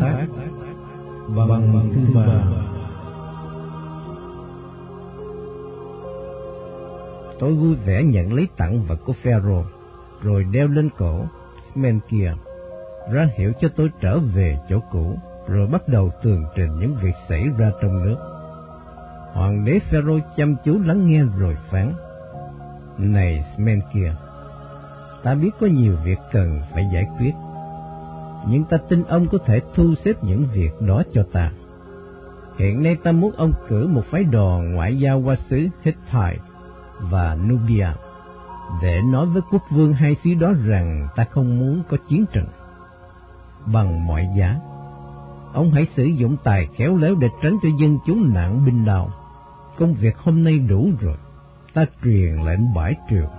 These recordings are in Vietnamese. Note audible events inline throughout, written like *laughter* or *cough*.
vong vọng tác Bằng thứ ba Tôi vui vẻ nhận lấy tặng vật của Pharaoh, rồi đeo lên cổ men kia, ra hiệu cho tôi trở về chỗ cũ, rồi bắt đầu tường trình những việc xảy ra trong nước. Hoàng đế Pharaoh chăm chú lắng nghe rồi phán, Này men kia, ta biết có nhiều việc cần phải giải quyết, nhưng ta tin ông có thể thu xếp những việc đó cho ta. Hiện nay ta muốn ông cử một phái đoàn ngoại giao qua xứ Hittite và Nubia để nói với quốc vương hai xứ đó rằng ta không muốn có chiến tranh. Bằng mọi giá, ông hãy sử dụng tài khéo léo để tránh cho dân chúng nạn binh đào. Công việc hôm nay đủ rồi, ta truyền lệnh bãi triều.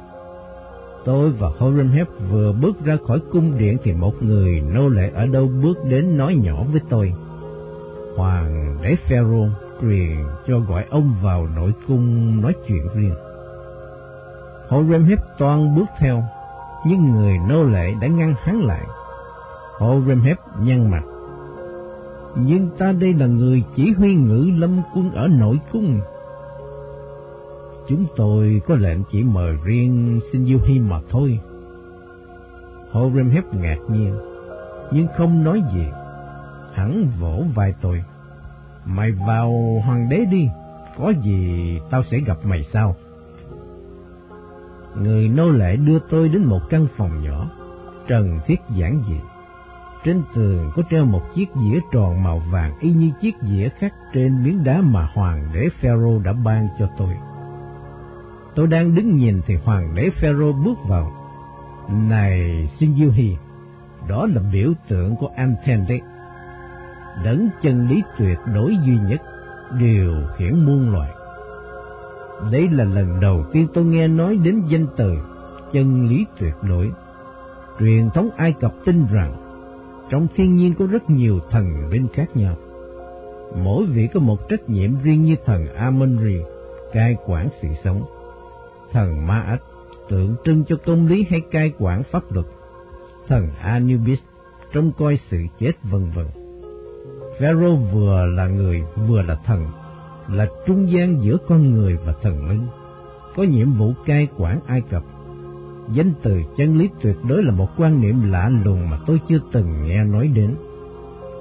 Tôi và Horemheb vừa bước ra khỏi cung điện thì một người nô lệ ở đâu bước đến nói nhỏ với tôi. Hoàng đế Pharaoh truyền cho gọi ông vào nội cung nói chuyện riêng. Horemheb toan bước theo, nhưng người nô lệ đã ngăn hắn lại. Horemheb nhăn mặt. Nhưng ta đây là người chỉ huy ngự lâm quân ở nội cung. Chúng tôi có lệnh chỉ mời riêng xin vui hi mà thôi. Horemheb ngạc nhiên, nhưng không nói gì. Hắn vỗ vai tôi. Mày vào hoàng đế đi, có gì tao sẽ gặp mày sau người nô lệ đưa tôi đến một căn phòng nhỏ, trần thiết giản dị. Trên tường có treo một chiếc dĩa tròn màu vàng y như chiếc dĩa khắc trên miếng đá mà hoàng đế Pharaoh đã ban cho tôi. Tôi đang đứng nhìn thì hoàng đế Pharaoh bước vào. Này sinh diêu hi đó là biểu tượng của Anten đấy. Đấng chân lý tuyệt đối duy nhất, điều khiển muôn loài. Đây là lần đầu tiên tôi nghe nói đến danh từ chân lý tuyệt đối. Truyền thống Ai Cập tin rằng trong thiên nhiên có rất nhiều thần linh khác nhau. Mỗi vị có một trách nhiệm riêng như thần Amun-Ra, cai quản sự sống. Thần Ma-ách tượng trưng cho công lý hay cai quản pháp luật. Thần Anubis trông coi sự chết vân vân. Pharaoh vừa là người vừa là thần là trung gian giữa con người và thần linh, có nhiệm vụ cai quản Ai Cập. Danh từ chân lý tuyệt đối là một quan niệm lạ lùng mà tôi chưa từng nghe nói đến.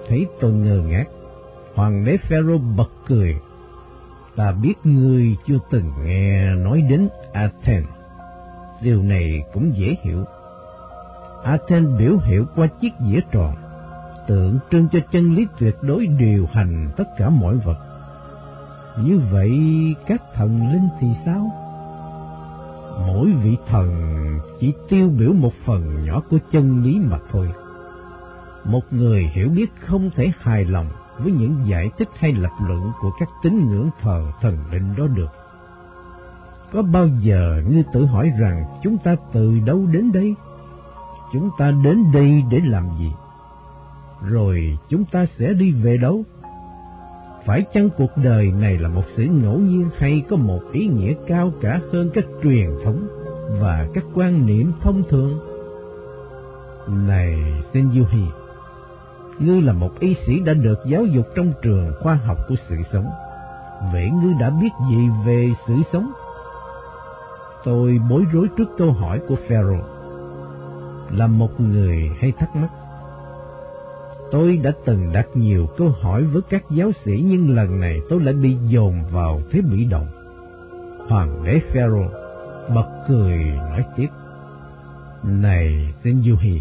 Thấy tôi ngơ ngác, hoàng đế Pharaoh bật cười. Ta biết ngươi chưa từng nghe nói đến Athens. Điều này cũng dễ hiểu. Athens biểu hiệu qua chiếc dĩa tròn, tượng trưng cho chân lý tuyệt đối điều hành tất cả mọi vật như vậy các thần linh thì sao? Mỗi vị thần chỉ tiêu biểu một phần nhỏ của chân lý mà thôi. Một người hiểu biết không thể hài lòng với những giải thích hay lập luận của các tín ngưỡng thờ thần linh đó được. Có bao giờ như tự hỏi rằng chúng ta từ đâu đến đây? Chúng ta đến đây để làm gì? Rồi chúng ta sẽ đi về đâu? Phải chăng cuộc đời này là một sự ngẫu nhiên hay có một ý nghĩa cao cả hơn các truyền thống và các quan niệm thông thường? Này Senjuhi, ngươi là một y sĩ đã được giáo dục trong trường khoa học của sự sống. Vậy ngươi đã biết gì về sự sống? Tôi bối rối trước câu hỏi của Pharaoh. Là một người hay thắc mắc, Tôi đã từng đặt nhiều câu hỏi với các giáo sĩ nhưng lần này tôi lại bị dồn vào thế bị động. Hoàng đế Pharaoh bật cười nói tiếp. Này Senjuhi,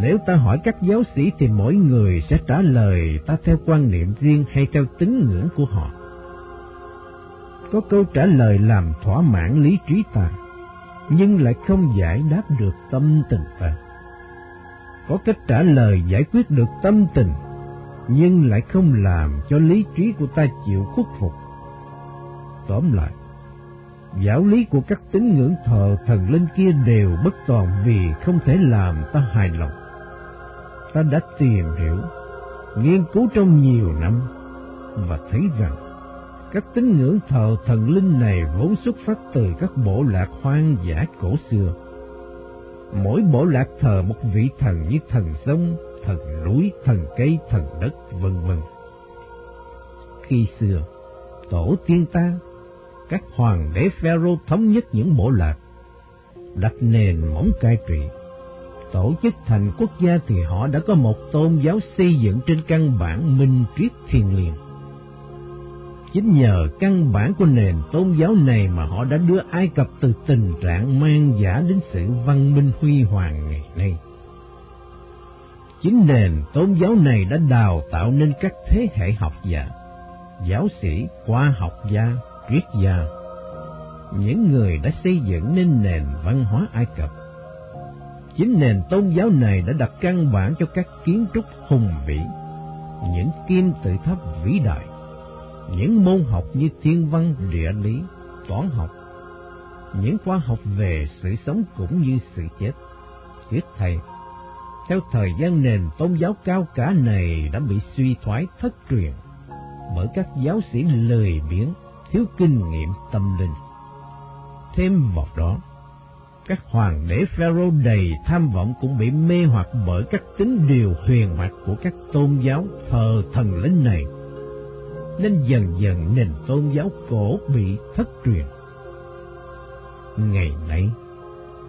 nếu ta hỏi các giáo sĩ thì mỗi người sẽ trả lời ta theo quan niệm riêng hay theo tín ngưỡng của họ. Có câu trả lời làm thỏa mãn lý trí ta, nhưng lại không giải đáp được tâm tình ta có cách trả lời giải quyết được tâm tình, nhưng lại không làm cho lý trí của ta chịu khuất phục. Tóm lại, giáo lý của các tín ngưỡng thờ thần linh kia đều bất toàn vì không thể làm ta hài lòng. Ta đã tìm hiểu, nghiên cứu trong nhiều năm và thấy rằng các tín ngưỡng thờ thần linh này vốn xuất phát từ các bộ lạc hoang dã cổ xưa Mỗi bộ lạc thờ một vị thần như thần sông, thần núi, thần cây, thần đất, vân vân. Khi xưa, tổ tiên ta, các hoàng đế Pharaoh thống nhất những bộ lạc, đặt nền móng cai trị. Tổ chức thành quốc gia thì họ đã có một tôn giáo xây dựng trên căn bản minh triết thiền liền. Chính nhờ căn bản của nền tôn giáo này mà họ đã đưa Ai Cập từ tình trạng mang giả đến sự văn minh huy hoàng ngày nay. Chính nền tôn giáo này đã đào tạo nên các thế hệ học giả, giáo sĩ, khoa học gia, triết gia, những người đã xây dựng nên nền văn hóa Ai Cập. Chính nền tôn giáo này đã đặt căn bản cho các kiến trúc hùng vĩ, những kim tự tháp vĩ đại, những môn học như thiên văn, địa lý, toán học, những khoa học về sự sống cũng như sự chết. Thuyết thầy, theo thời gian nền tôn giáo cao cả này đã bị suy thoái thất truyền bởi các giáo sĩ lười biếng, thiếu kinh nghiệm tâm linh. Thêm vào đó, các hoàng đế Pharaoh đầy tham vọng cũng bị mê hoặc bởi các tính điều huyền hoặc của các tôn giáo thờ thần linh này, nên dần dần nền tôn giáo cổ bị thất truyền. Ngày nay,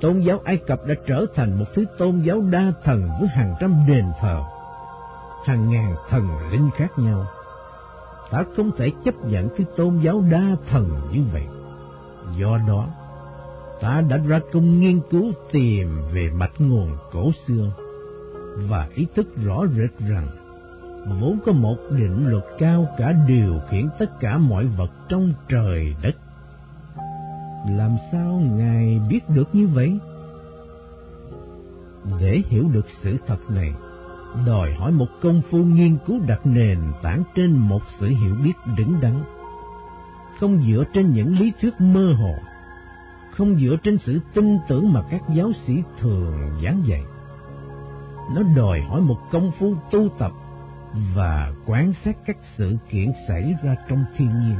tôn giáo Ai Cập đã trở thành một thứ tôn giáo đa thần với hàng trăm đền thờ, hàng ngàn thần linh khác nhau. Ta không thể chấp nhận cái tôn giáo đa thần như vậy. Do đó, ta đã ra công nghiên cứu tìm về mạch nguồn cổ xưa và ý thức rõ rệt rằng vốn có một định luật cao cả điều khiển tất cả mọi vật trong trời đất. Làm sao Ngài biết được như vậy? Để hiểu được sự thật này, đòi hỏi một công phu nghiên cứu đặt nền tảng trên một sự hiểu biết đứng đắn, không dựa trên những lý thuyết mơ hồ không dựa trên sự tin tưởng mà các giáo sĩ thường giảng dạy. Nó đòi hỏi một công phu tu tập và quan sát các sự kiện xảy ra trong thiên nhiên.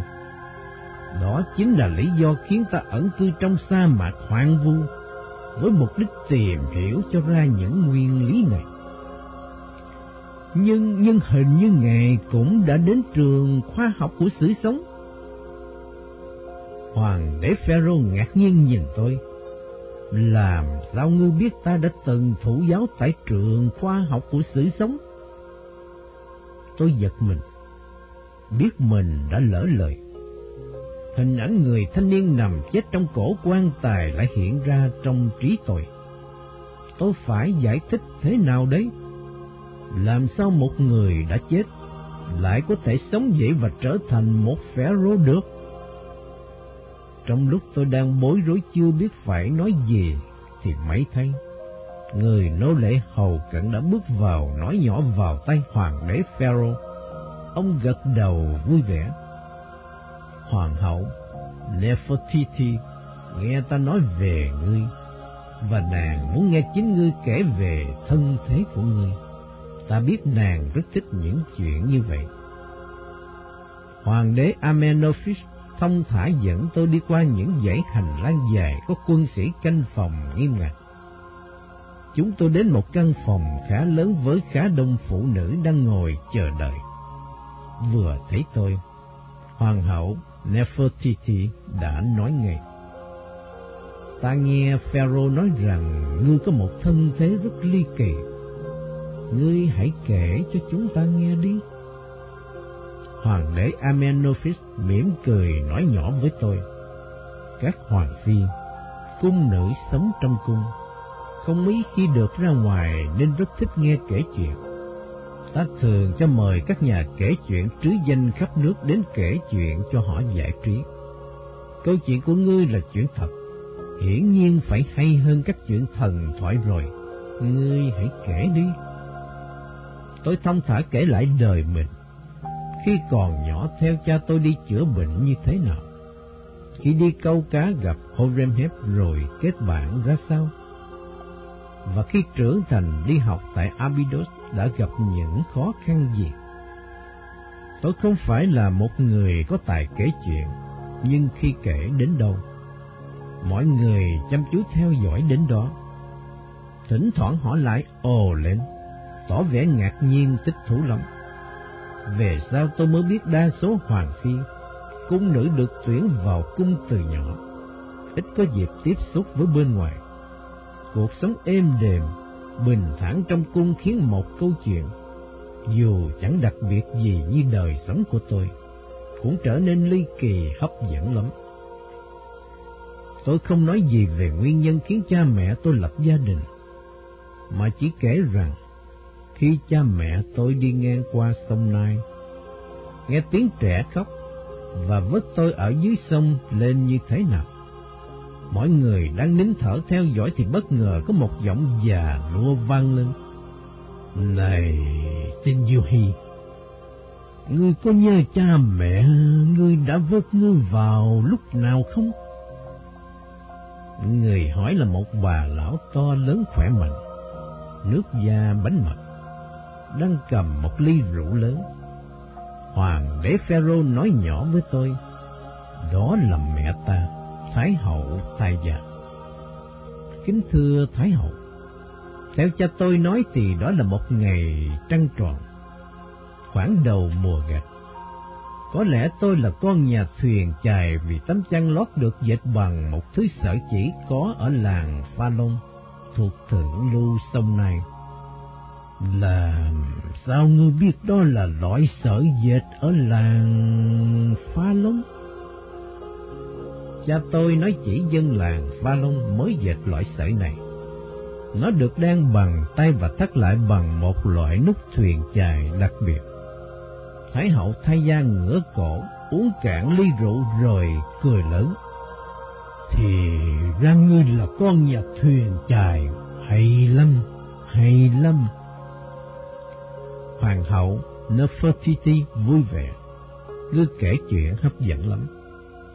Đó chính là lý do khiến ta ẩn cư trong sa mạc hoang vu với mục đích tìm hiểu cho ra những nguyên lý này. Nhưng nhưng hình như Ngài cũng đã đến trường khoa học của sự sống. Hoàng đế Pharaoh ngạc nhiên nhìn tôi. Làm sao ngươi biết ta đã từng thủ giáo tại trường khoa học của sự sống? Tôi giật mình, biết mình đã lỡ lời. Hình ảnh người thanh niên nằm chết trong cổ quan tài lại hiện ra trong trí tôi. Tôi phải giải thích thế nào đấy? Làm sao một người đã chết lại có thể sống dậy và trở thành một pharaoh được? Trong lúc tôi đang bối rối chưa biết phải nói gì, thì mấy thấy, người nô lệ hầu cận đã bước vào nói nhỏ vào tay hoàng đế Pharaoh. Ông gật đầu vui vẻ. Hoàng hậu Nefertiti nghe ta nói về ngươi, và nàng muốn nghe chính ngươi kể về thân thế của ngươi. Ta biết nàng rất thích những chuyện như vậy. Hoàng đế Amenophis thông thả dẫn tôi đi qua những dãy hành lang dài có quân sĩ canh phòng nghiêm ngặt. Chúng tôi đến một căn phòng khá lớn với khá đông phụ nữ đang ngồi chờ đợi. Vừa thấy tôi, Hoàng hậu Nefertiti đã nói ngay. Ta nghe Pharaoh nói rằng ngươi có một thân thế rất ly kỳ. Ngươi hãy kể cho chúng ta nghe đi. Hoàng đế Amenophis mỉm cười nói nhỏ với tôi. Các hoàng phi, cung nữ sống trong cung, không mấy khi được ra ngoài nên rất thích nghe kể chuyện. Ta thường cho mời các nhà kể chuyện trứ danh khắp nước đến kể chuyện cho họ giải trí. Câu chuyện của ngươi là chuyện thật, hiển nhiên phải hay hơn các chuyện thần thoại rồi. Ngươi hãy kể đi. Tôi thông thả kể lại đời mình khi còn nhỏ theo cha tôi đi chữa bệnh như thế nào? Khi đi câu cá gặp Horemheb rồi kết bạn ra sao? Và khi trưởng thành đi học tại Abydos đã gặp những khó khăn gì? Tôi không phải là một người có tài kể chuyện, nhưng khi kể đến đâu, mọi người chăm chú theo dõi đến đó. thỉnh thoảng họ lại ồ lên, tỏ vẻ ngạc nhiên thích thú lắm. Về sau tôi mới biết đa số hoàng phi, cung nữ được tuyển vào cung từ nhỏ, ít có dịp tiếp xúc với bên ngoài. Cuộc sống êm đềm, bình thản trong cung khiến một câu chuyện, dù chẳng đặc biệt gì như đời sống của tôi, cũng trở nên ly kỳ hấp dẫn lắm. Tôi không nói gì về nguyên nhân khiến cha mẹ tôi lập gia đình, mà chỉ kể rằng khi cha mẹ tôi đi ngang qua sông Nai, nghe tiếng trẻ khóc và vớt tôi ở dưới sông lên như thế nào. Mọi người đang nín thở theo dõi thì bất ngờ có một giọng già lua vang lên. Này, xin Du Hi, ngươi có nhớ cha mẹ ngươi đã vớt ngươi vào lúc nào không? Người hỏi là một bà lão to lớn khỏe mạnh, nước da bánh mật, đang cầm một ly rượu lớn. Hoàng đế Pharaoh nói nhỏ với tôi, đó là mẹ ta, Thái hậu tài Dạ. Kính thưa Thái hậu, theo cha tôi nói thì đó là một ngày trăng tròn, khoảng đầu mùa gặt. Có lẽ tôi là con nhà thuyền chài vì tấm chăn lót được dệt bằng một thứ sợi chỉ có ở làng Pha Long, thuộc thượng lưu sông này. Là sao ngươi biết đó là loại sợi dệt ở làng Pha Long? Cha tôi nói chỉ dân làng Pha Long mới dệt loại sợi này. Nó được đan bằng tay và thắt lại bằng một loại nút thuyền chài đặc biệt. Thái hậu thay da ngửa cổ, uống cạn ly rượu rồi cười lớn. Thì ra ngươi là con nhà thuyền chài, hay lắm, hay lắm. Hoàng hậu Nefertiti vui vẻ, cứ kể chuyện hấp dẫn lắm.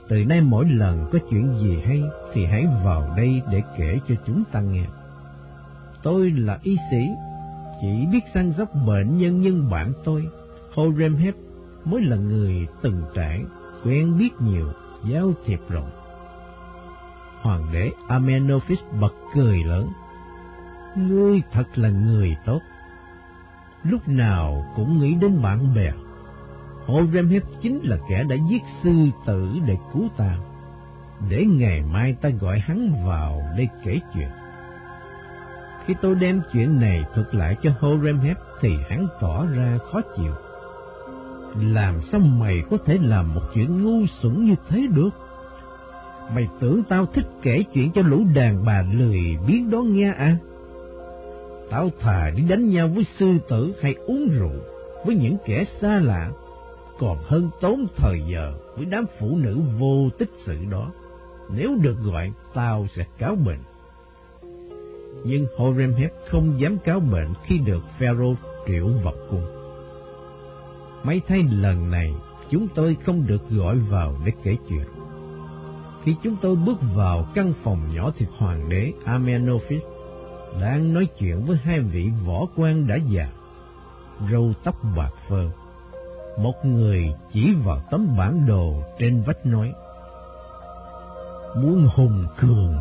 Từ nay mỗi lần có chuyện gì hay thì hãy vào đây để kể cho chúng ta nghe. Tôi là y sĩ, chỉ biết săn sóc bệnh nhân nhân bạn tôi Horemheb mới là người từng trải, quen biết nhiều, giao thiệp rộng. Hoàng đế Amenophis bật cười lớn. Ngươi thật là người tốt. Lúc nào cũng nghĩ đến bạn bè. Horemheb chính là kẻ đã giết sư tử để cứu ta. Để ngày mai ta gọi hắn vào đây kể chuyện. Khi tôi đem chuyện này thuật lại cho Horemheb thì hắn tỏ ra khó chịu. Làm sao mày có thể làm một chuyện ngu xuẩn như thế được? Mày tưởng tao thích kể chuyện cho lũ đàn bà lười biết đó nghe à? Tao thà đi đánh nhau với sư tử hay uống rượu với những kẻ xa lạ, còn hơn tốn thời giờ với đám phụ nữ vô tích sự đó. Nếu được gọi, tao sẽ cáo bệnh. Nhưng Horemheb không dám cáo bệnh khi được Pharaoh triệu vào cung. Mấy thay lần này, chúng tôi không được gọi vào để kể chuyện. Khi chúng tôi bước vào căn phòng nhỏ thịt hoàng đế Amenophis đang nói chuyện với hai vị võ quan đã già, râu tóc bạc phơ. Một người chỉ vào tấm bản đồ trên vách nói, Muốn hùng cường,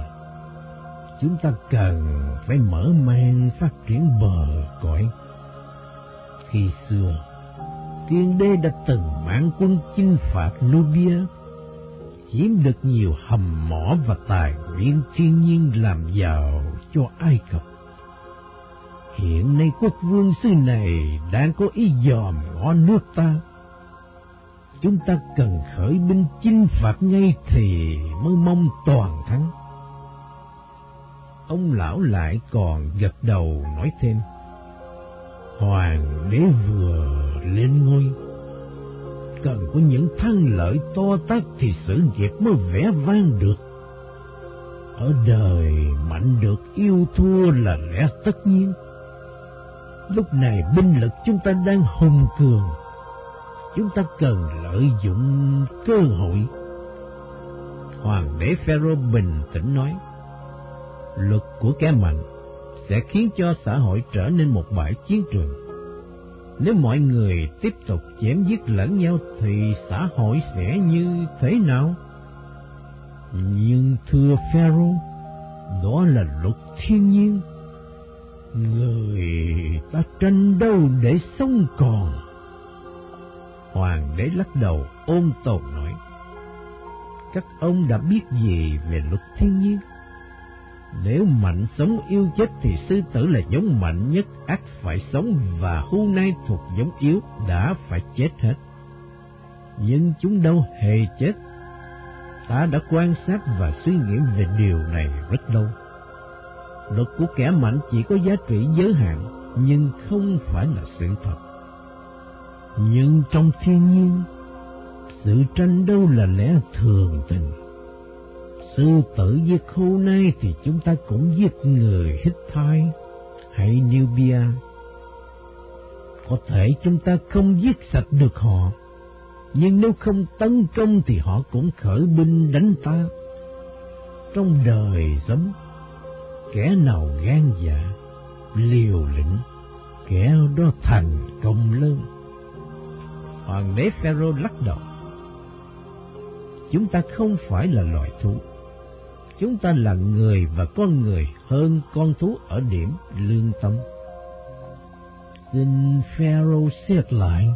chúng ta cần phải mở mang phát triển bờ cõi. Khi xưa, tiên đế đã từng mang quân chinh phạt Nubia, chiếm được nhiều hầm mỏ và tài nguyên thiên nhiên làm giàu cho Ai Cập. Hiện nay quốc vương xứ này đang có ý dòm ngõ nước ta. Chúng ta cần khởi binh chinh phạt ngay thì mới mong toàn thắng. Ông lão lại còn gật đầu nói thêm. Hoàng đế vừa lên ngôi. Cần có những thăng lợi to tát thì sự nghiệp mới vẽ vang được. Ở đời mạnh được yêu thua là lẽ tất nhiên. Lúc này binh lực chúng ta đang hùng cường. Chúng ta cần lợi dụng cơ hội. Hoàng đế Pharaoh bình tĩnh nói, luật của kẻ mạnh sẽ khiến cho xã hội trở nên một bãi chiến trường. Nếu mọi người tiếp tục chém giết lẫn nhau thì xã hội sẽ như thế nào? Nhưng thưa Pharaoh, đó là luật thiên nhiên. Người ta tranh đâu để sống còn. Hoàng đế lắc đầu ôm tồn nói. Các ông đã biết gì về luật thiên nhiên? Nếu mạnh sống yêu chết thì sư tử là giống mạnh nhất ác phải sống và hôm nay thuộc giống yếu đã phải chết hết. Nhưng chúng đâu hề chết. Ta đã quan sát và suy nghĩ về điều này rất lâu. Luật của kẻ mạnh chỉ có giá trị giới hạn, nhưng không phải là sự thật. Nhưng trong thiên nhiên, sự tranh đấu là lẽ thường tình sư tử giết khô nay thì chúng ta cũng giết người Hittite hay Nubia. Có thể chúng ta không giết sạch được họ, nhưng nếu không tấn công thì họ cũng khởi binh đánh ta. Trong đời sống, kẻ nào gan dạ, liều lĩnh, kẻ đó thành công lớn. Hoàng đế Pharaoh lắc đầu. Chúng ta không phải là loài thú chúng ta là người và con người hơn con thú ở điểm lương tâm. Xin Pharaoh xét lại,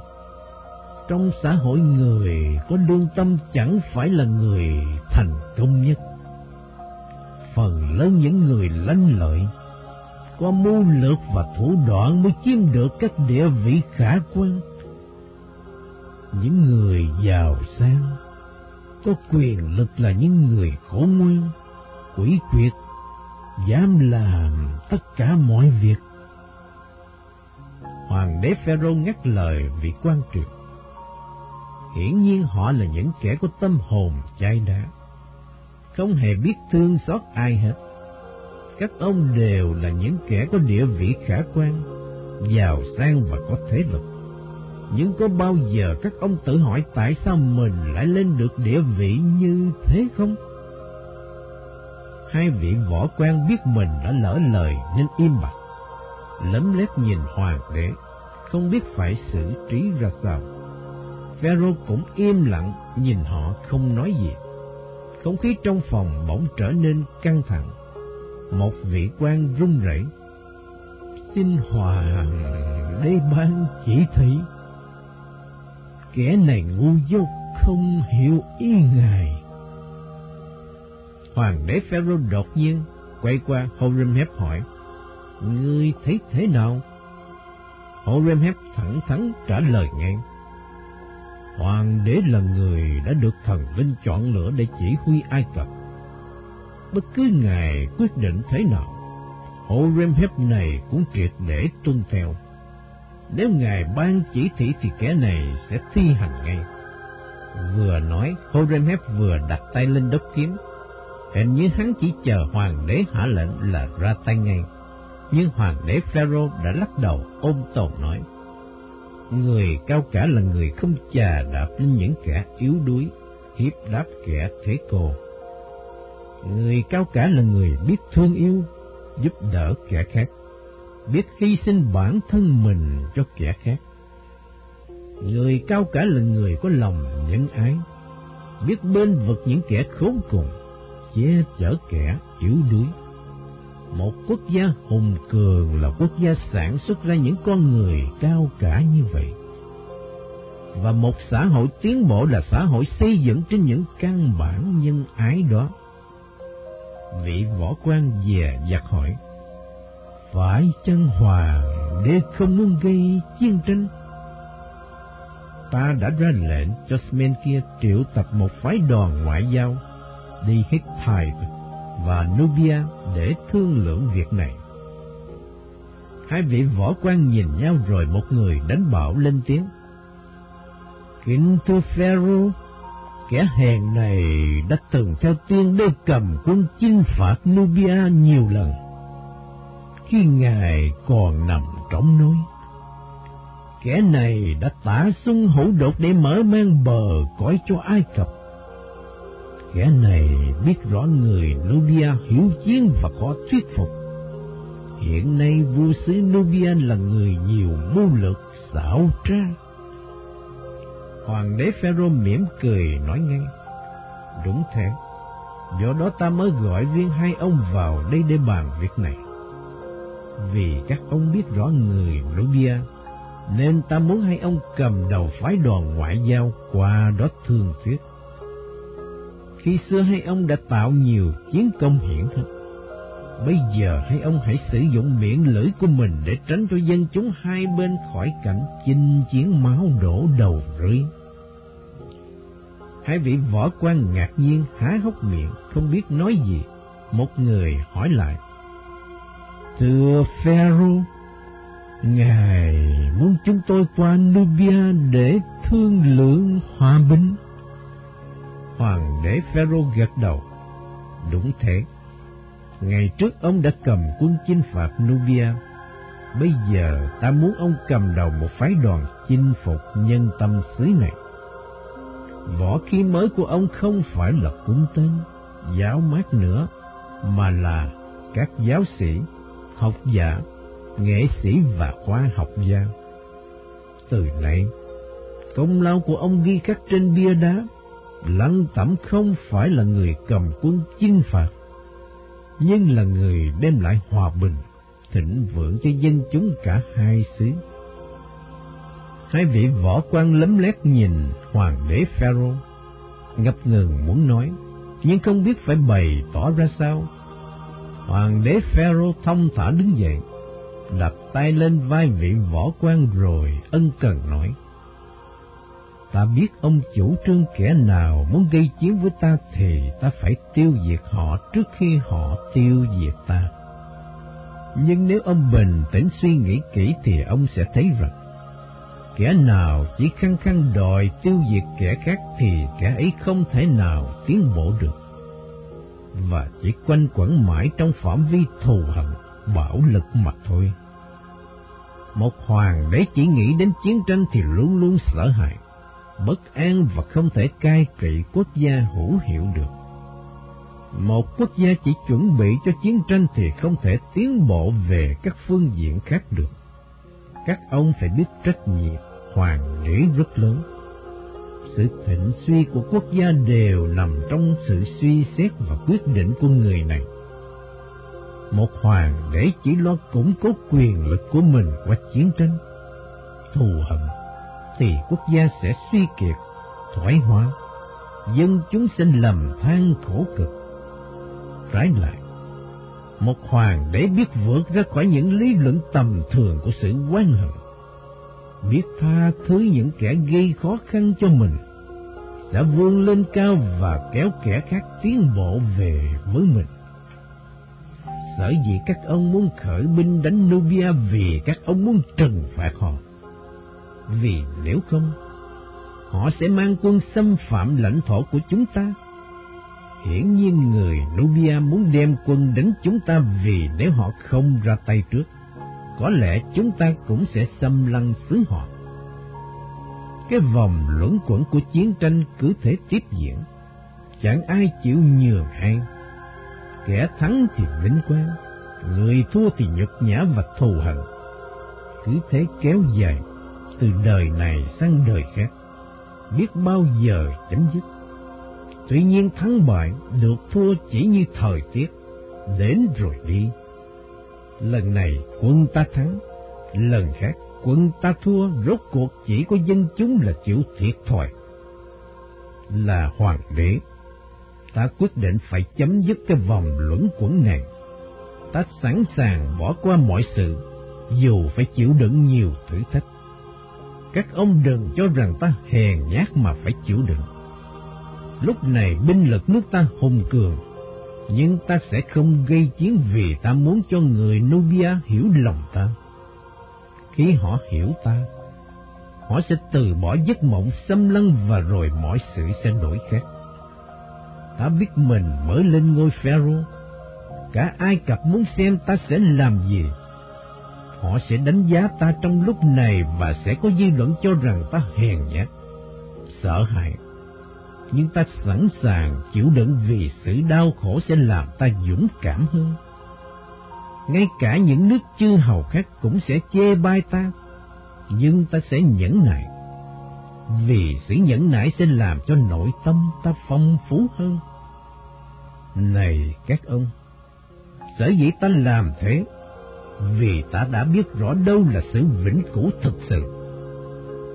trong xã hội người có lương tâm chẳng phải là người thành công nhất. Phần lớn những người lanh lợi, có mưu lược và thủ đoạn mới chiếm được các địa vị khả quan. Những người giàu sang, có quyền lực là những người khổ nguyên, quỷ quyệt, dám làm tất cả mọi việc. Hoàng đế Pharaoh ngắt lời vị quan triều. Hiển nhiên họ là những kẻ có tâm hồn chai đá, không hề biết thương xót ai hết. Các ông đều là những kẻ có địa vị khả quan, giàu sang và có thế lực. Nhưng có bao giờ các ông tự hỏi tại sao mình lại lên được địa vị như thế không? hai vị võ quan biết mình đã lỡ lời nên im bặt, lấm lét nhìn hoàng đế, không biết phải xử trí ra sao. Pharaoh cũng im lặng nhìn họ không nói gì. Không khí trong phòng bỗng trở nên căng thẳng. Một vị quan run rẩy. Xin hoàng đế ban chỉ thị. Kẻ này ngu dốt không hiểu ý ngài. Hoàng đế Pharaoh đột nhiên quay qua Horemheb hỏi, Ngươi thấy thế nào? Horemheb thẳng thắn trả lời ngay. Hoàng đế là người đã được thần linh chọn lựa để chỉ huy Ai Cập. Bất cứ ngài quyết định thế nào, Horemheb này cũng triệt để tuân theo. Nếu ngài ban chỉ thị thì kẻ này sẽ thi hành ngay. Vừa nói, Horemheb vừa đặt tay lên đốc kiếm, Hình như hắn chỉ chờ hoàng đế hạ lệnh là ra tay ngay. Nhưng hoàng đế Pharaoh đã lắc đầu ôm tồn nói, Người cao cả là người không chà đạp lên những kẻ yếu đuối, hiếp đáp kẻ thế cô. Người cao cả là người biết thương yêu, giúp đỡ kẻ khác, biết hy sinh bản thân mình cho kẻ khác. Người cao cả là người có lòng nhân ái, biết bên vực những kẻ khốn cùng, che chở kẻ yếu đuối. Một quốc gia hùng cường là quốc gia sản xuất ra những con người cao cả như vậy. Và một xã hội tiến bộ là xã hội xây dựng trên những căn bản nhân ái đó. Vị võ quan về giặc hỏi, Phải chăng hoàng để không muốn gây chiến tranh? Ta đã ra lệnh cho Smen kia triệu tập một phái đoàn ngoại giao đi hết Hittite và Nubia để thương lượng việc này. Hai vị võ quan nhìn nhau rồi một người đánh bảo lên tiếng. Kính thưa Pharaoh, kẻ hèn này đã từng theo tiên đế cầm quân chinh phạt Nubia nhiều lần. Khi ngài còn nằm trong núi, kẻ này đã tả xung hữu đột để mở mang bờ cõi cho Ai Cập Kẻ này biết rõ người Nubia hiếu chiến và khó thuyết phục. Hiện nay vua xứ Nubia là người nhiều mưu lược xảo trá. Hoàng đế Pharaoh mỉm cười nói ngay, đúng thế, do đó ta mới gọi riêng hai ông vào đây để bàn việc này. vì các ông biết rõ người Nubia, nên ta muốn hai ông cầm đầu phái đoàn ngoại giao qua đó thương thuyết. Khi xưa hai ông đã tạo nhiều chiến công hiển hách. Bây giờ hai ông hãy sử dụng miệng lưỡi của mình để tránh cho dân chúng hai bên khỏi cảnh chinh chiến máu đổ đầu rơi. Hai vị võ quan ngạc nhiên há hốc miệng, không biết nói gì. Một người hỏi lại. Thưa Pharaoh, Ngài muốn chúng tôi qua Nubia để thương lượng hòa bình. Hoàng đế Pharaoh gật đầu. Đúng thế. Ngày trước ông đã cầm quân chinh phạt Nubia. Bây giờ ta muốn ông cầm đầu một phái đoàn chinh phục nhân tâm xứ này. Võ khí mới của ông không phải là cung tên, giáo mát nữa, mà là các giáo sĩ, học giả, nghệ sĩ và khoa học gia. Từ nay, công lao của ông ghi khắc trên bia đá, Lăng Tẩm không phải là người cầm quân chinh phạt, nhưng là người đem lại hòa bình, thịnh vượng cho dân chúng cả hai xứ. Hai vị võ quan lấm lét nhìn hoàng đế Pharaoh, ngập ngừng muốn nói, nhưng không biết phải bày tỏ ra sao. Hoàng đế Pharaoh thông thả đứng dậy, đặt tay lên vai vị võ quan rồi ân cần nói. Ta biết ông chủ trương kẻ nào muốn gây chiến với ta thì ta phải tiêu diệt họ trước khi họ tiêu diệt ta. Nhưng nếu ông bình tĩnh suy nghĩ kỹ thì ông sẽ thấy rằng kẻ nào chỉ khăng khăng đòi tiêu diệt kẻ khác thì kẻ ấy không thể nào tiến bộ được và chỉ quanh quẩn mãi trong phạm vi thù hận, bạo lực mà thôi. Một hoàng đế chỉ nghĩ đến chiến tranh thì luôn luôn sợ hãi, bất an và không thể cai trị quốc gia hữu hiệu được. Một quốc gia chỉ chuẩn bị cho chiến tranh thì không thể tiến bộ về các phương diện khác được. Các ông phải biết trách nhiệm hoàng đế rất lớn. Sự thịnh suy của quốc gia đều nằm trong sự suy xét và quyết định của người này. Một hoàng đế chỉ lo củng cố quyền lực của mình qua chiến tranh, thù hận, thì quốc gia sẽ suy kiệt, thoái hóa, dân chúng sinh lầm than khổ cực. Trái lại, một hoàng đế biết vượt ra khỏi những lý luận tầm thường của sự quan hận, biết tha thứ những kẻ gây khó khăn cho mình, sẽ vươn lên cao và kéo kẻ khác tiến bộ về với mình. Sở dĩ các ông muốn khởi binh đánh Nubia vì các ông muốn trừng phạt họ. Vì nếu không, họ sẽ mang quân xâm phạm lãnh thổ của chúng ta. Hiển nhiên người Nubia muốn đem quân đánh chúng ta vì nếu họ không ra tay trước, có lẽ chúng ta cũng sẽ xâm lăng xứ họ. Cái vòng luẩn quẩn của chiến tranh cứ thể tiếp diễn, chẳng ai chịu nhường hay. Kẻ thắng thì vinh quang, người thua thì nhục nhã và thù hận. Cứ thế kéo dài, từ đời này sang đời khác, biết bao giờ chấm dứt. Tuy nhiên thắng bại được thua chỉ như thời tiết, đến rồi đi. Lần này quân ta thắng, lần khác quân ta thua rốt cuộc chỉ có dân chúng là chịu thiệt thòi. Là hoàng đế, ta quyết định phải chấm dứt cái vòng luẩn quẩn này. Ta sẵn sàng bỏ qua mọi sự, dù phải chịu đựng nhiều thử thách. Các ông đừng cho rằng ta hèn nhát mà phải chịu đựng. Lúc này binh lực nước ta hùng cường, nhưng ta sẽ không gây chiến vì ta muốn cho người Nubia hiểu lòng ta. Khi họ hiểu ta, họ sẽ từ bỏ giấc mộng xâm lăng và rồi mọi sự sẽ đổi khác. Ta biết mình mới lên ngôi Pharaoh, cả Ai Cập muốn xem ta sẽ làm gì. Họ sẽ đánh giá ta trong lúc này và sẽ có dư luận cho rằng ta hèn nhát, sợ hãi. Nhưng ta sẵn sàng chịu đựng vì sự đau khổ sẽ làm ta dũng cảm hơn ngay cả những nước chư hầu khác cũng sẽ chê bai ta, nhưng ta sẽ nhẫn nại, vì sự nhẫn nại sẽ làm cho nội tâm ta phong phú hơn. Này các ông, sở dĩ ta làm thế vì ta đã biết rõ đâu là sự vĩnh cửu thực sự.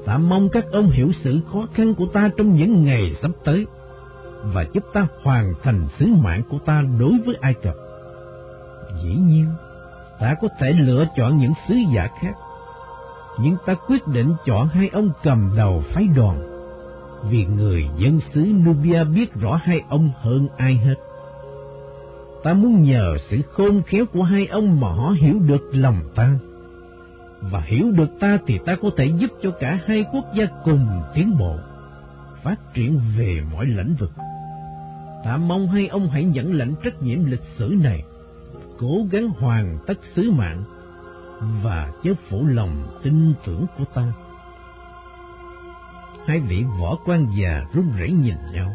Ta mong các ông hiểu sự khó khăn của ta trong những ngày sắp tới và giúp ta hoàn thành sứ mạng của ta đối với Ai Cập. Dĩ nhiên, ta có thể lựa chọn những sứ giả khác, nhưng ta quyết định chọn hai ông cầm đầu phái đoàn, vì người dân xứ Nubia biết rõ hai ông hơn ai hết. Ta muốn nhờ sự khôn khéo của hai ông mà họ hiểu được lòng ta. Và hiểu được ta thì ta có thể giúp cho cả hai quốc gia cùng tiến bộ, phát triển về mọi lĩnh vực. Ta mong hai ông hãy nhận lãnh trách nhiệm lịch sử này, cố gắng hoàn tất sứ mạng và chớ phủ lòng tin tưởng của ta. Hai vị võ quan già run rẩy nhìn nhau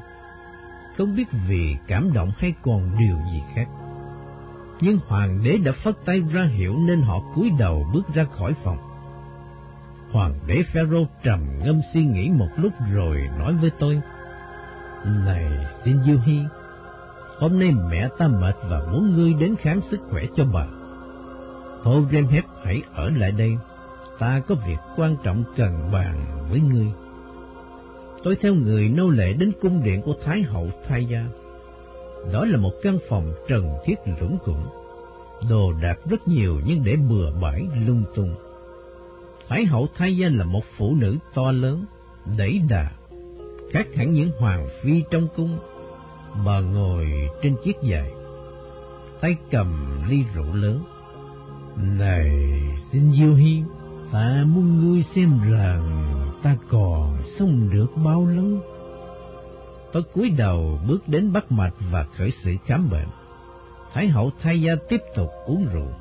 không biết vì cảm động hay còn điều gì khác. Nhưng hoàng đế đã phất tay ra hiệu nên họ cúi đầu bước ra khỏi phòng. Hoàng đế Pharaoh trầm ngâm suy nghĩ một lúc rồi nói với tôi, Này xin Diêu Hi, hôm nay mẹ ta mệt và muốn ngươi đến khám sức khỏe cho bà. Thôi Remhep hãy ở lại đây, ta có việc quan trọng cần bàn với ngươi tôi theo người nô lệ đến cung điện của Thái hậu Thái Gia. Đó là một căn phòng trần thiết lũng củng, đồ đạc rất nhiều nhưng để bừa bãi lung tung. Thái hậu Thái Gia là một phụ nữ to lớn, đẩy đà, khác hẳn những hoàng phi trong cung. Bà ngồi trên chiếc dài, tay cầm ly rượu lớn. Này, xin Diêu hiên, ta muốn ngươi xem rằng ta còn sống được bao lâu? Tôi cúi đầu bước đến bắt mạch và khởi sự khám bệnh. Thái hậu thay gia tiếp tục uống rượu.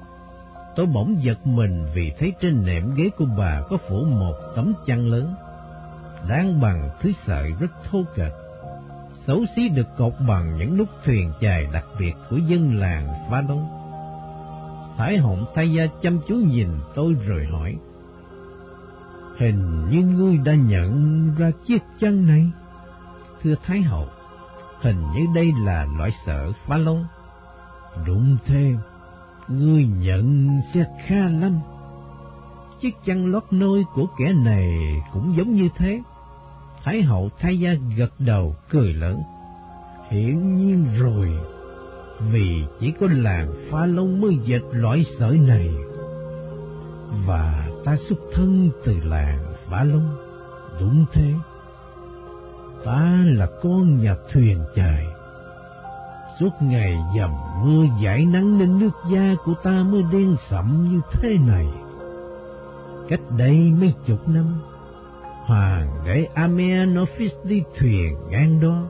Tôi bỗng giật mình vì thấy trên nệm ghế của bà có phủ một tấm chăn lớn, đang bằng thứ sợi rất thô kệch. Xấu xí được cột bằng những nút thuyền chài đặc biệt của dân làng Pha Đông. Thái hậu thay gia chăm chú nhìn tôi rồi hỏi. Hình như ngươi đã nhận ra chiếc chân này. Thưa Thái Hậu, hình như đây là loại sợ phá lông. Đúng thế, ngươi nhận sẽ kha lắm. Chiếc chân lót nôi của kẻ này cũng giống như thế. Thái hậu thay gia gật đầu cười lớn. Hiển nhiên rồi, vì chỉ có làng pha lông mới dệt loại sợi này. Và ta xuất thân từ làng Bá Long, đúng thế. Ta là con nhà thuyền chài. Suốt ngày dầm mưa giải nắng nên nước da của ta mới đen sậm như thế này. Cách đây mấy chục năm, Hoàng đế Amenophis đi thuyền ngang đó.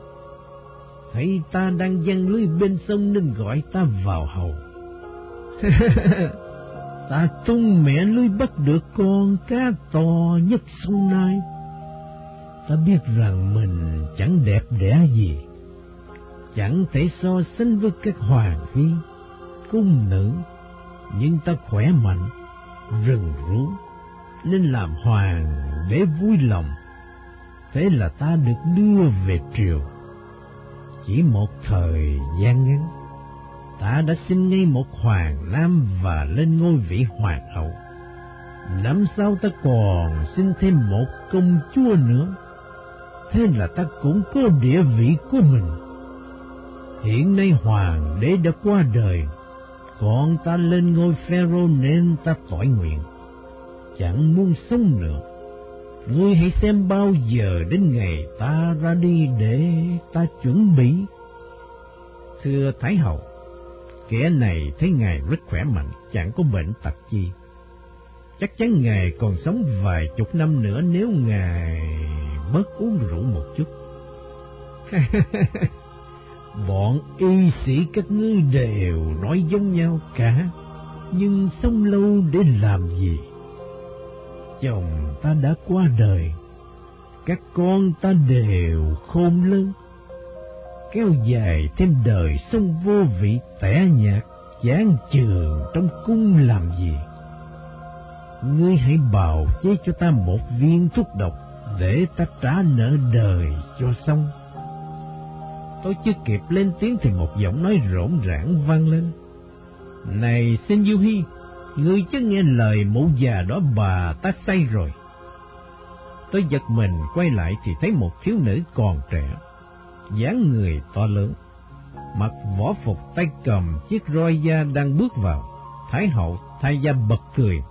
Thấy ta đang giăng lưới bên sông nên gọi ta vào hầu. *laughs* ta tung mẹ lưới bắt được con cá to nhất sông nay. Ta biết rằng mình chẳng đẹp đẽ gì, chẳng thể so sánh với các hoàng phi, cung nữ, nhưng ta khỏe mạnh, rừng rú, nên làm hoàng để vui lòng. Thế là ta được đưa về triều. Chỉ một thời gian ngắn, ta đã sinh ngay một hoàng nam và lên ngôi vị hoàng hậu. Năm sau ta còn sinh thêm một công chúa nữa. Thế là ta cũng có địa vị của mình. Hiện nay hoàng đế đã qua đời, còn ta lên ngôi pharaoh nên ta cõi nguyện. Chẳng muốn sống nữa. Ngươi hãy xem bao giờ đến ngày ta ra đi để ta chuẩn bị. Thưa Thái Hậu, Kẻ này thấy Ngài rất khỏe mạnh, chẳng có bệnh tật chi. Chắc chắn Ngài còn sống vài chục năm nữa nếu Ngài bớt uống rượu một chút. *laughs* Bọn y sĩ các ngươi đều nói giống nhau cả, nhưng sống lâu để làm gì? Chồng ta đã qua đời, các con ta đều khôn lớn kéo dài thêm đời sông vô vị tẻ nhạt chán trường trong cung làm gì? Ngươi hãy bào chế cho ta một viên thuốc độc để ta trả nợ đời cho xong. Tôi chưa kịp lên tiếng thì một giọng nói rỗn rãng vang lên. Này xin du hi Ngươi chớ nghe lời mụ già đó bà ta say rồi. Tôi giật mình quay lại thì thấy một thiếu nữ còn trẻ, dáng người to lớn, mặc võ phục tay cầm chiếc roi da đang bước vào. Thái hậu thay da bật cười.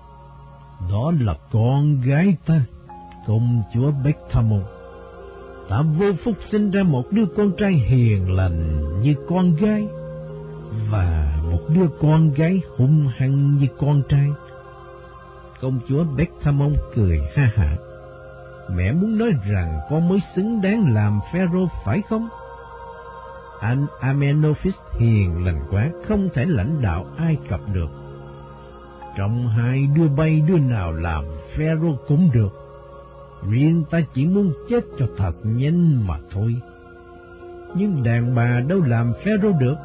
Đó là con gái ta, công chúa Beckham. Ta vô phúc sinh ra một đứa con trai hiền lành như con gái, và một đứa con gái hung hăng như con trai. Công chúa Beckham cười ha hả. Mẹ muốn nói rằng con mới xứng đáng làm pharaoh phải không? Anh Amenophis hiền lành quá, không thể lãnh đạo Ai Cập được. Trong hai đứa bay đứa nào làm pharaoh cũng được. Riêng ta chỉ muốn chết cho thật nhanh mà thôi. Nhưng đàn bà đâu làm pharaoh được.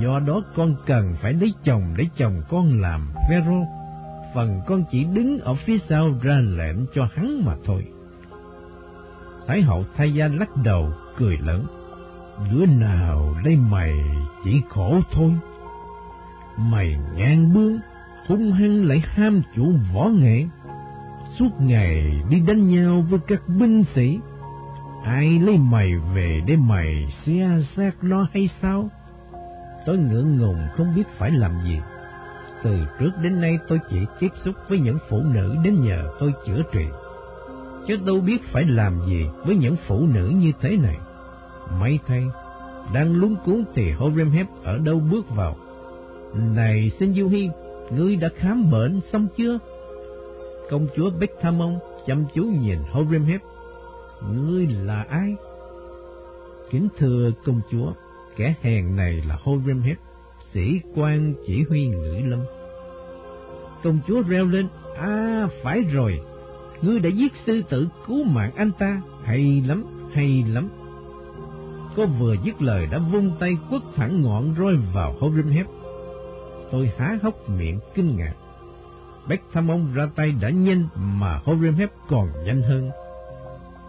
Do đó con cần phải lấy chồng để chồng con làm pharaoh. Phần con chỉ đứng ở phía sau ra lệnh cho hắn mà thôi. Thái hậu thay gia lắc đầu, cười lớn. Đứa nào lấy mày chỉ khổ thôi. Mày ngang bướng, hung hăng lại ham chủ võ nghệ. Suốt ngày đi đánh nhau với các binh sĩ. Ai lấy mày về để mày xe xác nó hay sao? Tôi ngượng ngùng không biết phải làm gì. Từ trước đến nay tôi chỉ tiếp xúc với những phụ nữ đến nhờ tôi chữa trị chứ đâu biết phải làm gì với những phụ nữ như thế này. May thay, đang lúng cuốn thì Horemheb ở đâu bước vào. Này xin Du Hi, ngươi đã khám bệnh xong chưa? Công chúa Bectamon chăm chú nhìn Horemheb. Ngươi là ai? Kính thưa công chúa, kẻ hèn này là Horemheb, sĩ quan chỉ huy ngữ lâm. Công chúa reo lên, à phải rồi, ngươi đã giết sư tử cứu mạng anh ta, hay lắm, hay lắm. Cô vừa dứt lời đã vung tay quất thẳng ngọn roi vào Horemheb. Tôi há hốc miệng kinh ngạc. Bách Tham Ông ra tay đã nhanh mà Horemheb còn nhanh hơn.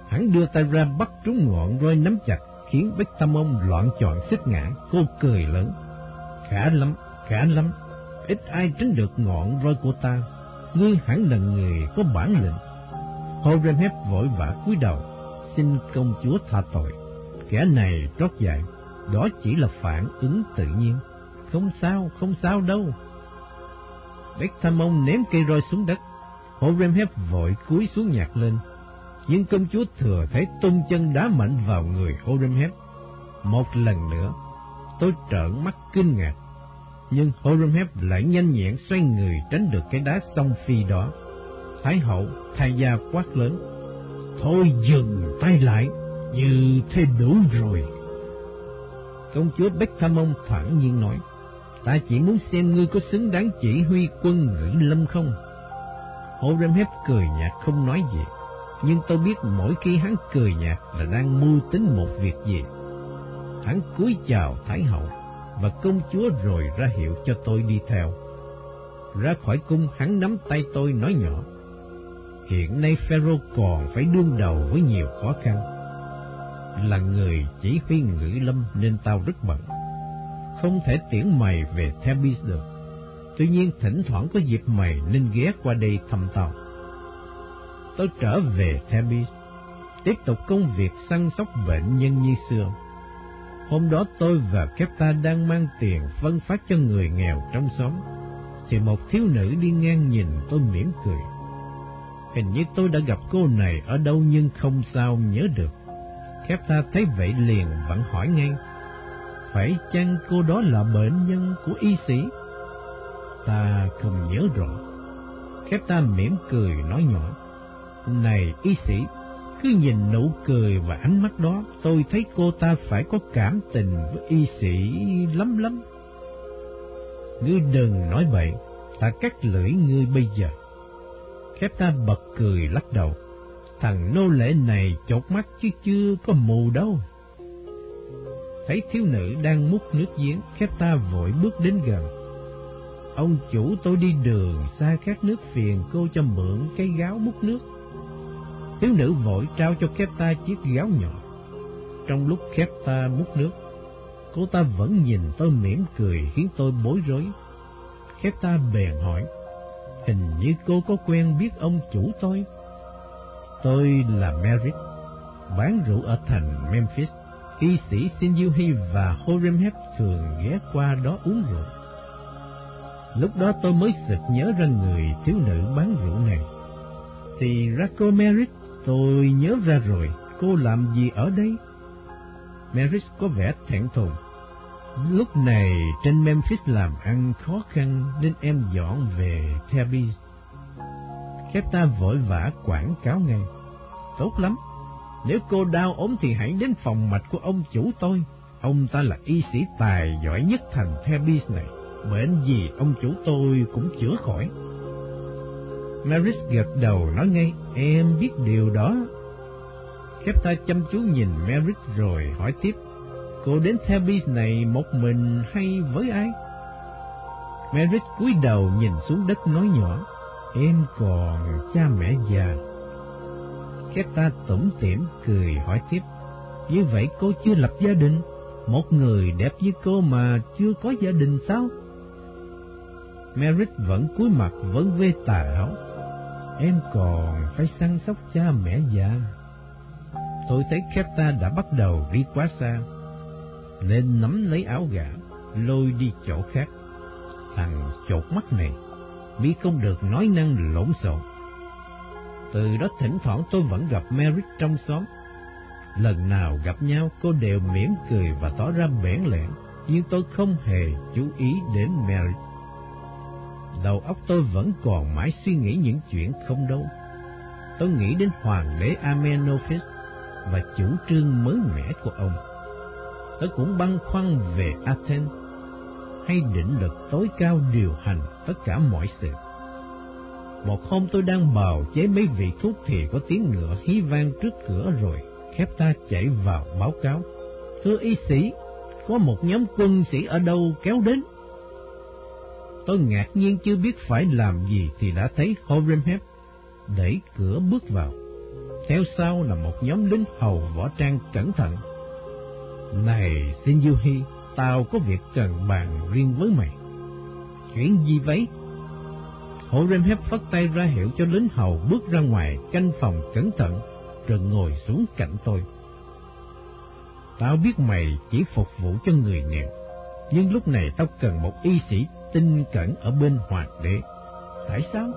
Hắn đưa tay ra bắt trúng ngọn roi nắm chặt khiến Bách Tham Ông loạn chọn xích ngã. Cô cười lớn. Khả lắm, khả lắm. Ít ai tránh được ngọn roi của ta. Ngươi hẳn là người có bản lĩnh Horemheb vội vã cúi đầu, xin công chúa tha tội. Kẻ này trót dại, đó chỉ là phản ứng tự nhiên. Không sao, không sao đâu. Bách Tham ném cây roi xuống đất. Horemheb vội cúi xuống nhặt lên. Nhưng công chúa thừa thấy tung chân đá mạnh vào người Horemheb. Một lần nữa, tôi trợn mắt kinh ngạc. Nhưng Horemheb lại nhanh nhẹn xoay người tránh được cái đá song phi đó. Thái hậu thay gia quát lớn. Thôi dừng tay lại, như thế đủ rồi. Công chúa Beckham thẳng nhiên nói, ta chỉ muốn xem ngươi có xứng đáng chỉ huy quân ngữ lâm không. Horemheb cười nhạt không nói gì, nhưng tôi biết mỗi khi hắn cười nhạt là đang mưu tính một việc gì. Hắn cúi chào Thái hậu và công chúa rồi ra hiệu cho tôi đi theo. Ra khỏi cung hắn nắm tay tôi nói nhỏ, hiện nay Pharaoh còn phải đương đầu với nhiều khó khăn. Là người chỉ huy ngữ lâm nên tao rất bận, không thể tiễn mày về Thebes được. Tuy nhiên thỉnh thoảng có dịp mày nên ghé qua đây thăm tao. Tôi trở về Thebes, tiếp tục công việc săn sóc bệnh nhân như xưa. Hôm đó tôi và Kepta đang mang tiền phân phát cho người nghèo trong xóm, thì một thiếu nữ đi ngang nhìn tôi mỉm cười. Hình như tôi đã gặp cô này ở đâu nhưng không sao nhớ được. Khép ta thấy vậy liền vẫn hỏi ngay. Phải chăng cô đó là bệnh nhân của y sĩ? Ta không nhớ rõ. Khép ta mỉm cười nói nhỏ. Này y sĩ, cứ nhìn nụ cười và ánh mắt đó, tôi thấy cô ta phải có cảm tình với y sĩ lắm lắm. Ngươi đừng nói bậy, ta cắt lưỡi ngươi bây giờ. Khép ta bật cười lắc đầu. Thằng nô lệ này chột mắt chứ chưa có mù đâu. Thấy thiếu nữ đang múc nước giếng, khép ta vội bước đến gần. Ông chủ tôi đi đường xa khát nước phiền cô cho mượn cái gáo múc nước. Thiếu nữ vội trao cho khép ta chiếc gáo nhỏ. Trong lúc khép ta múc nước, cô ta vẫn nhìn tôi mỉm cười khiến tôi bối rối. Khép ta bèn hỏi, Hình như cô có quen biết ông chủ tôi. Tôi là Merritt, bán rượu ở thành Memphis. Y sĩ Sinjuhi và Horemheb thường ghé qua đó uống rượu. Lúc đó tôi mới sực nhớ ra người thiếu nữ bán rượu này. Thì ra cô Merritt, tôi nhớ ra rồi, cô làm gì ở đây? Merritt có vẻ thẹn thùng. Lúc này trên Memphis làm ăn khó khăn nên em dọn về Thebes. Khép ta vội vã quảng cáo ngay. Tốt lắm, nếu cô đau ốm thì hãy đến phòng mạch của ông chủ tôi. Ông ta là y sĩ tài giỏi nhất thành Thebes này. Bệnh gì ông chủ tôi cũng chữa khỏi. Maris gật đầu nói ngay, em biết điều đó. Khép ta chăm chú nhìn Merritt rồi hỏi tiếp, cô đến Thebes này một mình hay với ai? Merritt cúi đầu nhìn xuống đất nói nhỏ, em còn cha mẹ già. Khép ta tủm tỉm cười hỏi tiếp, như vậy cô chưa lập gia đình? Một người đẹp như cô mà chưa có gia đình sao? Merritt vẫn cúi mặt vẫn vê tà áo. Em còn phải săn sóc cha mẹ già. Tôi thấy Kepta đã bắt đầu đi quá xa, nên nắm lấy áo gã, lôi đi chỗ khác. Thằng chột mắt này, biết không được nói năng lộn xộn. Từ đó thỉnh thoảng tôi vẫn gặp Merrick trong xóm. Lần nào gặp nhau cô đều mỉm cười và tỏ ra bẽn lẽn, nhưng tôi không hề chú ý đến Merrick Đầu óc tôi vẫn còn mãi suy nghĩ những chuyện không đâu. Tôi nghĩ đến hoàng đế Amenophis và chủ trương mới mẻ của ông. Tôi cũng băn khoăn về Athens hay định lực tối cao điều hành tất cả mọi sự. Một hôm tôi đang bào chế mấy vị thuốc thì có tiếng ngựa hí vang trước cửa rồi, khép ta chạy vào báo cáo. Thưa y sĩ, có một nhóm quân sĩ ở đâu kéo đến. Tôi ngạc nhiên chưa biết phải làm gì thì đã thấy Horemheb đẩy cửa bước vào. Theo sau là một nhóm lính hầu võ trang cẩn thận. Này Shinjuhi, tao có việc cần bàn riêng với mày. Chuyện gì vậy? Horemheb phất tay ra hiệu cho lính hầu bước ra ngoài canh phòng cẩn thận, rồi ngồi xuống cạnh tôi. Tao biết mày chỉ phục vụ cho người nghèo, nhưng lúc này tao cần một y sĩ tinh cẩn ở bên hoàng đế. Tại sao?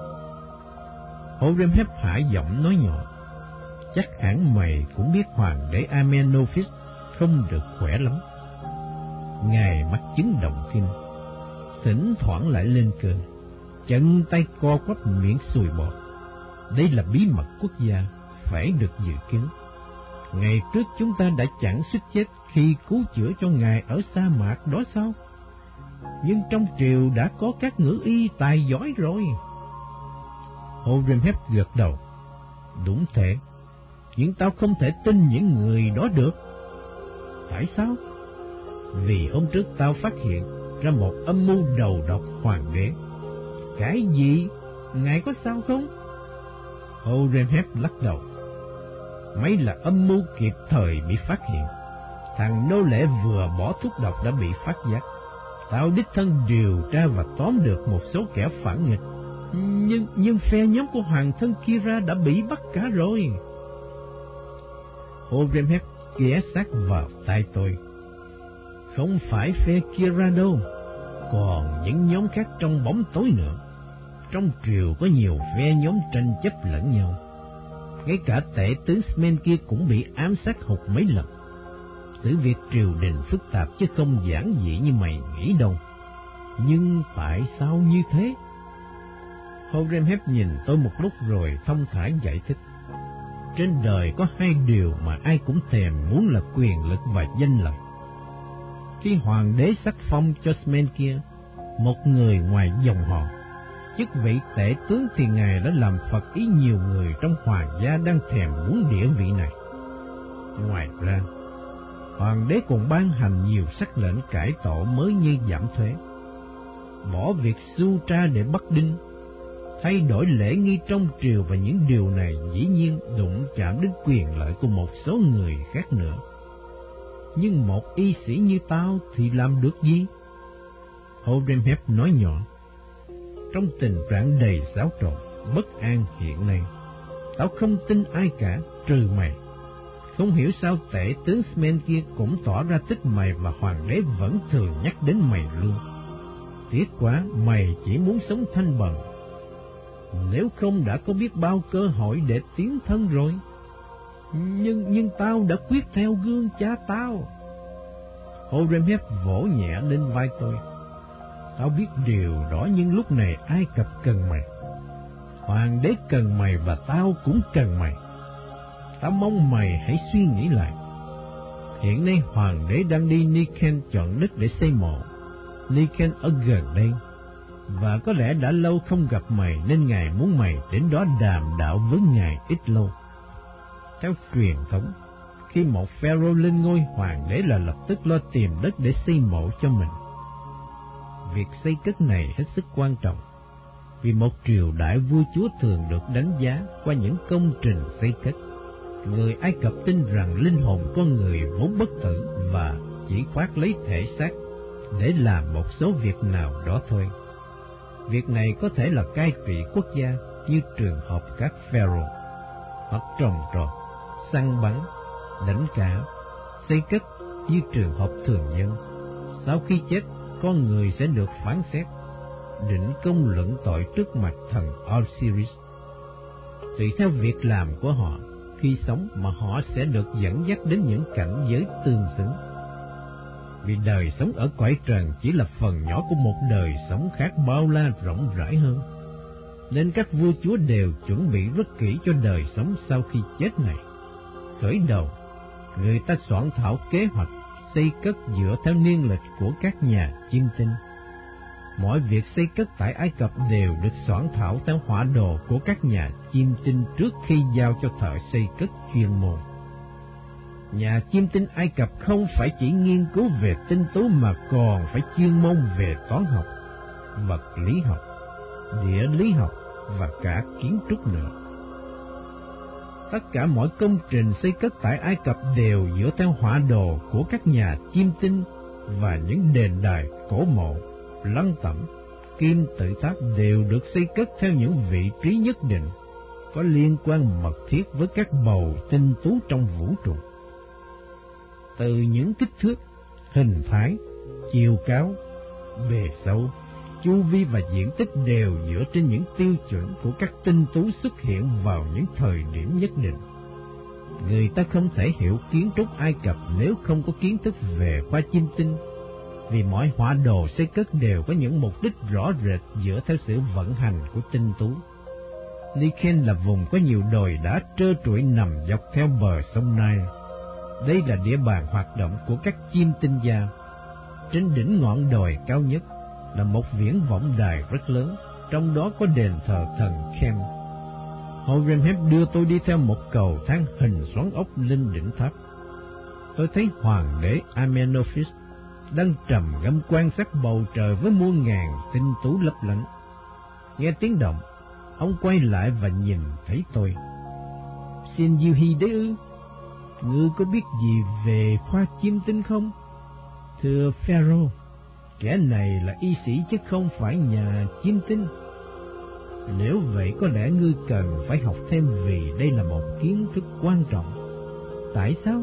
Horemheb hạ giọng nói nhỏ. Chắc hẳn mày cũng biết hoàng đế Amenophis không được khỏe lắm. Ngài mắc chứng động kinh, thỉnh thoảng lại lên cơn, chân tay co quắp miệng sùi bọt. Đây là bí mật quốc gia, phải được dự kiến. Ngày trước chúng ta đã chẳng suýt chết khi cứu chữa cho ngài ở sa mạc đó sao? Nhưng trong triều đã có các ngữ y tài giỏi rồi. Horemheb gật đầu. Đúng thế, nhưng tao không thể tin những người đó được. Tại sao? Vì hôm trước tao phát hiện ra một âm mưu đầu độc hoàng đế. Cái gì? Ngài có sao không? Horemheb lắc đầu. Mấy là âm mưu kịp thời bị phát hiện. Thằng nô lệ vừa bỏ thuốc độc đã bị phát giác. Tao đích thân điều tra và tóm được một số kẻ phản nghịch. Nhưng nhưng phe nhóm của hoàng thân Kira đã bị bắt cả rồi. Horemheb ghé sát vào tay tôi. Không phải phe kia ra đâu, còn những nhóm khác trong bóng tối nữa. Trong triều có nhiều phe nhóm tranh chấp lẫn nhau. Ngay cả tể tướng Smen kia cũng bị ám sát hụt mấy lần. Sự việc triều đình phức tạp chứ không giản dị như mày nghĩ đâu. Nhưng tại sao như thế? Horemheb nhìn tôi một lúc rồi thông thả giải thích. Trên đời có hai điều mà ai cũng thèm muốn là quyền lực và danh lợi. Khi hoàng đế sắc phong cho Smen kia, một người ngoài dòng họ, chức vị tể tướng thì ngài đã làm phật ý nhiều người trong hoàng gia đang thèm muốn địa vị này. Ngoài ra, hoàng đế còn ban hành nhiều sắc lệnh cải tổ mới như giảm thuế, bỏ việc su tra để bắt đinh, thay đổi lễ nghi trong triều và những điều này dĩ nhiên đụng chạm đến quyền lợi của một số người khác nữa. Nhưng một y sĩ như tao thì làm được gì? Horemheb nói nhỏ, trong tình trạng đầy xáo trộn, bất an hiện nay. Tao không tin ai cả, trừ mày. Không hiểu sao tể tướng Smen kia cũng tỏ ra thích mày và hoàng đế vẫn thường nhắc đến mày luôn. Tiếc quá, mày chỉ muốn sống thanh bần. Nếu không đã có biết bao cơ hội để tiến thân rồi. Nhưng nhưng tao đã quyết theo gương cha tao. Horemheb vỗ nhẹ lên vai tôi. Tao biết điều rõ nhưng lúc này Ai Cập cần mày. Hoàng đế cần mày và tao cũng cần mày. Tao mong mày hãy suy nghĩ lại. Hiện nay hoàng đế đang đi Niken chọn đất để xây mộ. Niken ở gần đây, và có lẽ đã lâu không gặp mày nên ngài muốn mày đến đó đàm đạo với ngài ít lâu. Theo truyền thống, khi một pharaoh lên ngôi hoàng đế là lập tức lo tìm đất để xây mộ cho mình. Việc xây cất này hết sức quan trọng, vì một triều đại vua chúa thường được đánh giá qua những công trình xây cất. Người Ai Cập tin rằng linh hồn con người vốn bất tử và chỉ khoác lấy thể xác để làm một số việc nào đó thôi. Việc này có thể là cai trị quốc gia như trường hợp các pharaoh, hoặc trồng trọt, săn bắn, đánh cá, xây cất như trường hợp thường dân. Sau khi chết, con người sẽ được phán xét, định công luận tội trước mặt thần Osiris. Tùy theo việc làm của họ, khi sống mà họ sẽ được dẫn dắt đến những cảnh giới tương xứng. Vì đời sống ở cõi trần chỉ là phần nhỏ của một đời sống khác bao la rộng rãi hơn. Nên các vua chúa đều chuẩn bị rất kỹ cho đời sống sau khi chết này. Khởi đầu, người ta soạn thảo kế hoạch xây cất dựa theo niên lịch của các nhà chiêm tinh. Mọi việc xây cất tại Ai Cập đều được soạn thảo theo họa đồ của các nhà chiêm tinh trước khi giao cho thợ xây cất chuyên môn. Nhà chiêm tinh Ai Cập không phải chỉ nghiên cứu về tinh tú mà còn phải chuyên môn về toán học, vật lý học, địa lý học và cả kiến trúc nữa. Tất cả mọi công trình xây cất tại Ai Cập đều dựa theo họa đồ của các nhà chiêm tinh và những đền đài cổ mộ, lăng tẩm, kim tự tháp đều được xây cất theo những vị trí nhất định, có liên quan mật thiết với các bầu tinh tú trong vũ trụ từ những kích thước, hình thái, chiều cao, bề sâu, chu vi và diện tích đều dựa trên những tiêu chuẩn của các tinh tú xuất hiện vào những thời điểm nhất định. Người ta không thể hiểu kiến trúc Ai Cập nếu không có kiến thức về khoa chim tinh, vì mọi họa đồ xây cất đều có những mục đích rõ rệt dựa theo sự vận hành của tinh tú. Lyken là vùng có nhiều đồi đá trơ trụi nằm dọc theo bờ sông Nile đây là địa bàn hoạt động của các chim tinh gia. Trên đỉnh ngọn đồi cao nhất là một viễn vọng đài rất lớn, trong đó có đền thờ thần Khem. Horemheb đưa tôi đi theo một cầu thang hình xoắn ốc lên đỉnh tháp. Tôi thấy hoàng đế Amenophis đang trầm ngâm quan sát bầu trời với muôn ngàn tinh tú lấp lánh. Nghe tiếng động, ông quay lại và nhìn thấy tôi. Xin diêu hy đế ư? Ngươi có biết gì về khoa chiêm tinh không? Thưa Pharaoh, kẻ này là y sĩ chứ không phải nhà chiêm tinh. Nếu vậy có lẽ ngươi cần phải học thêm vì đây là một kiến thức quan trọng. Tại sao?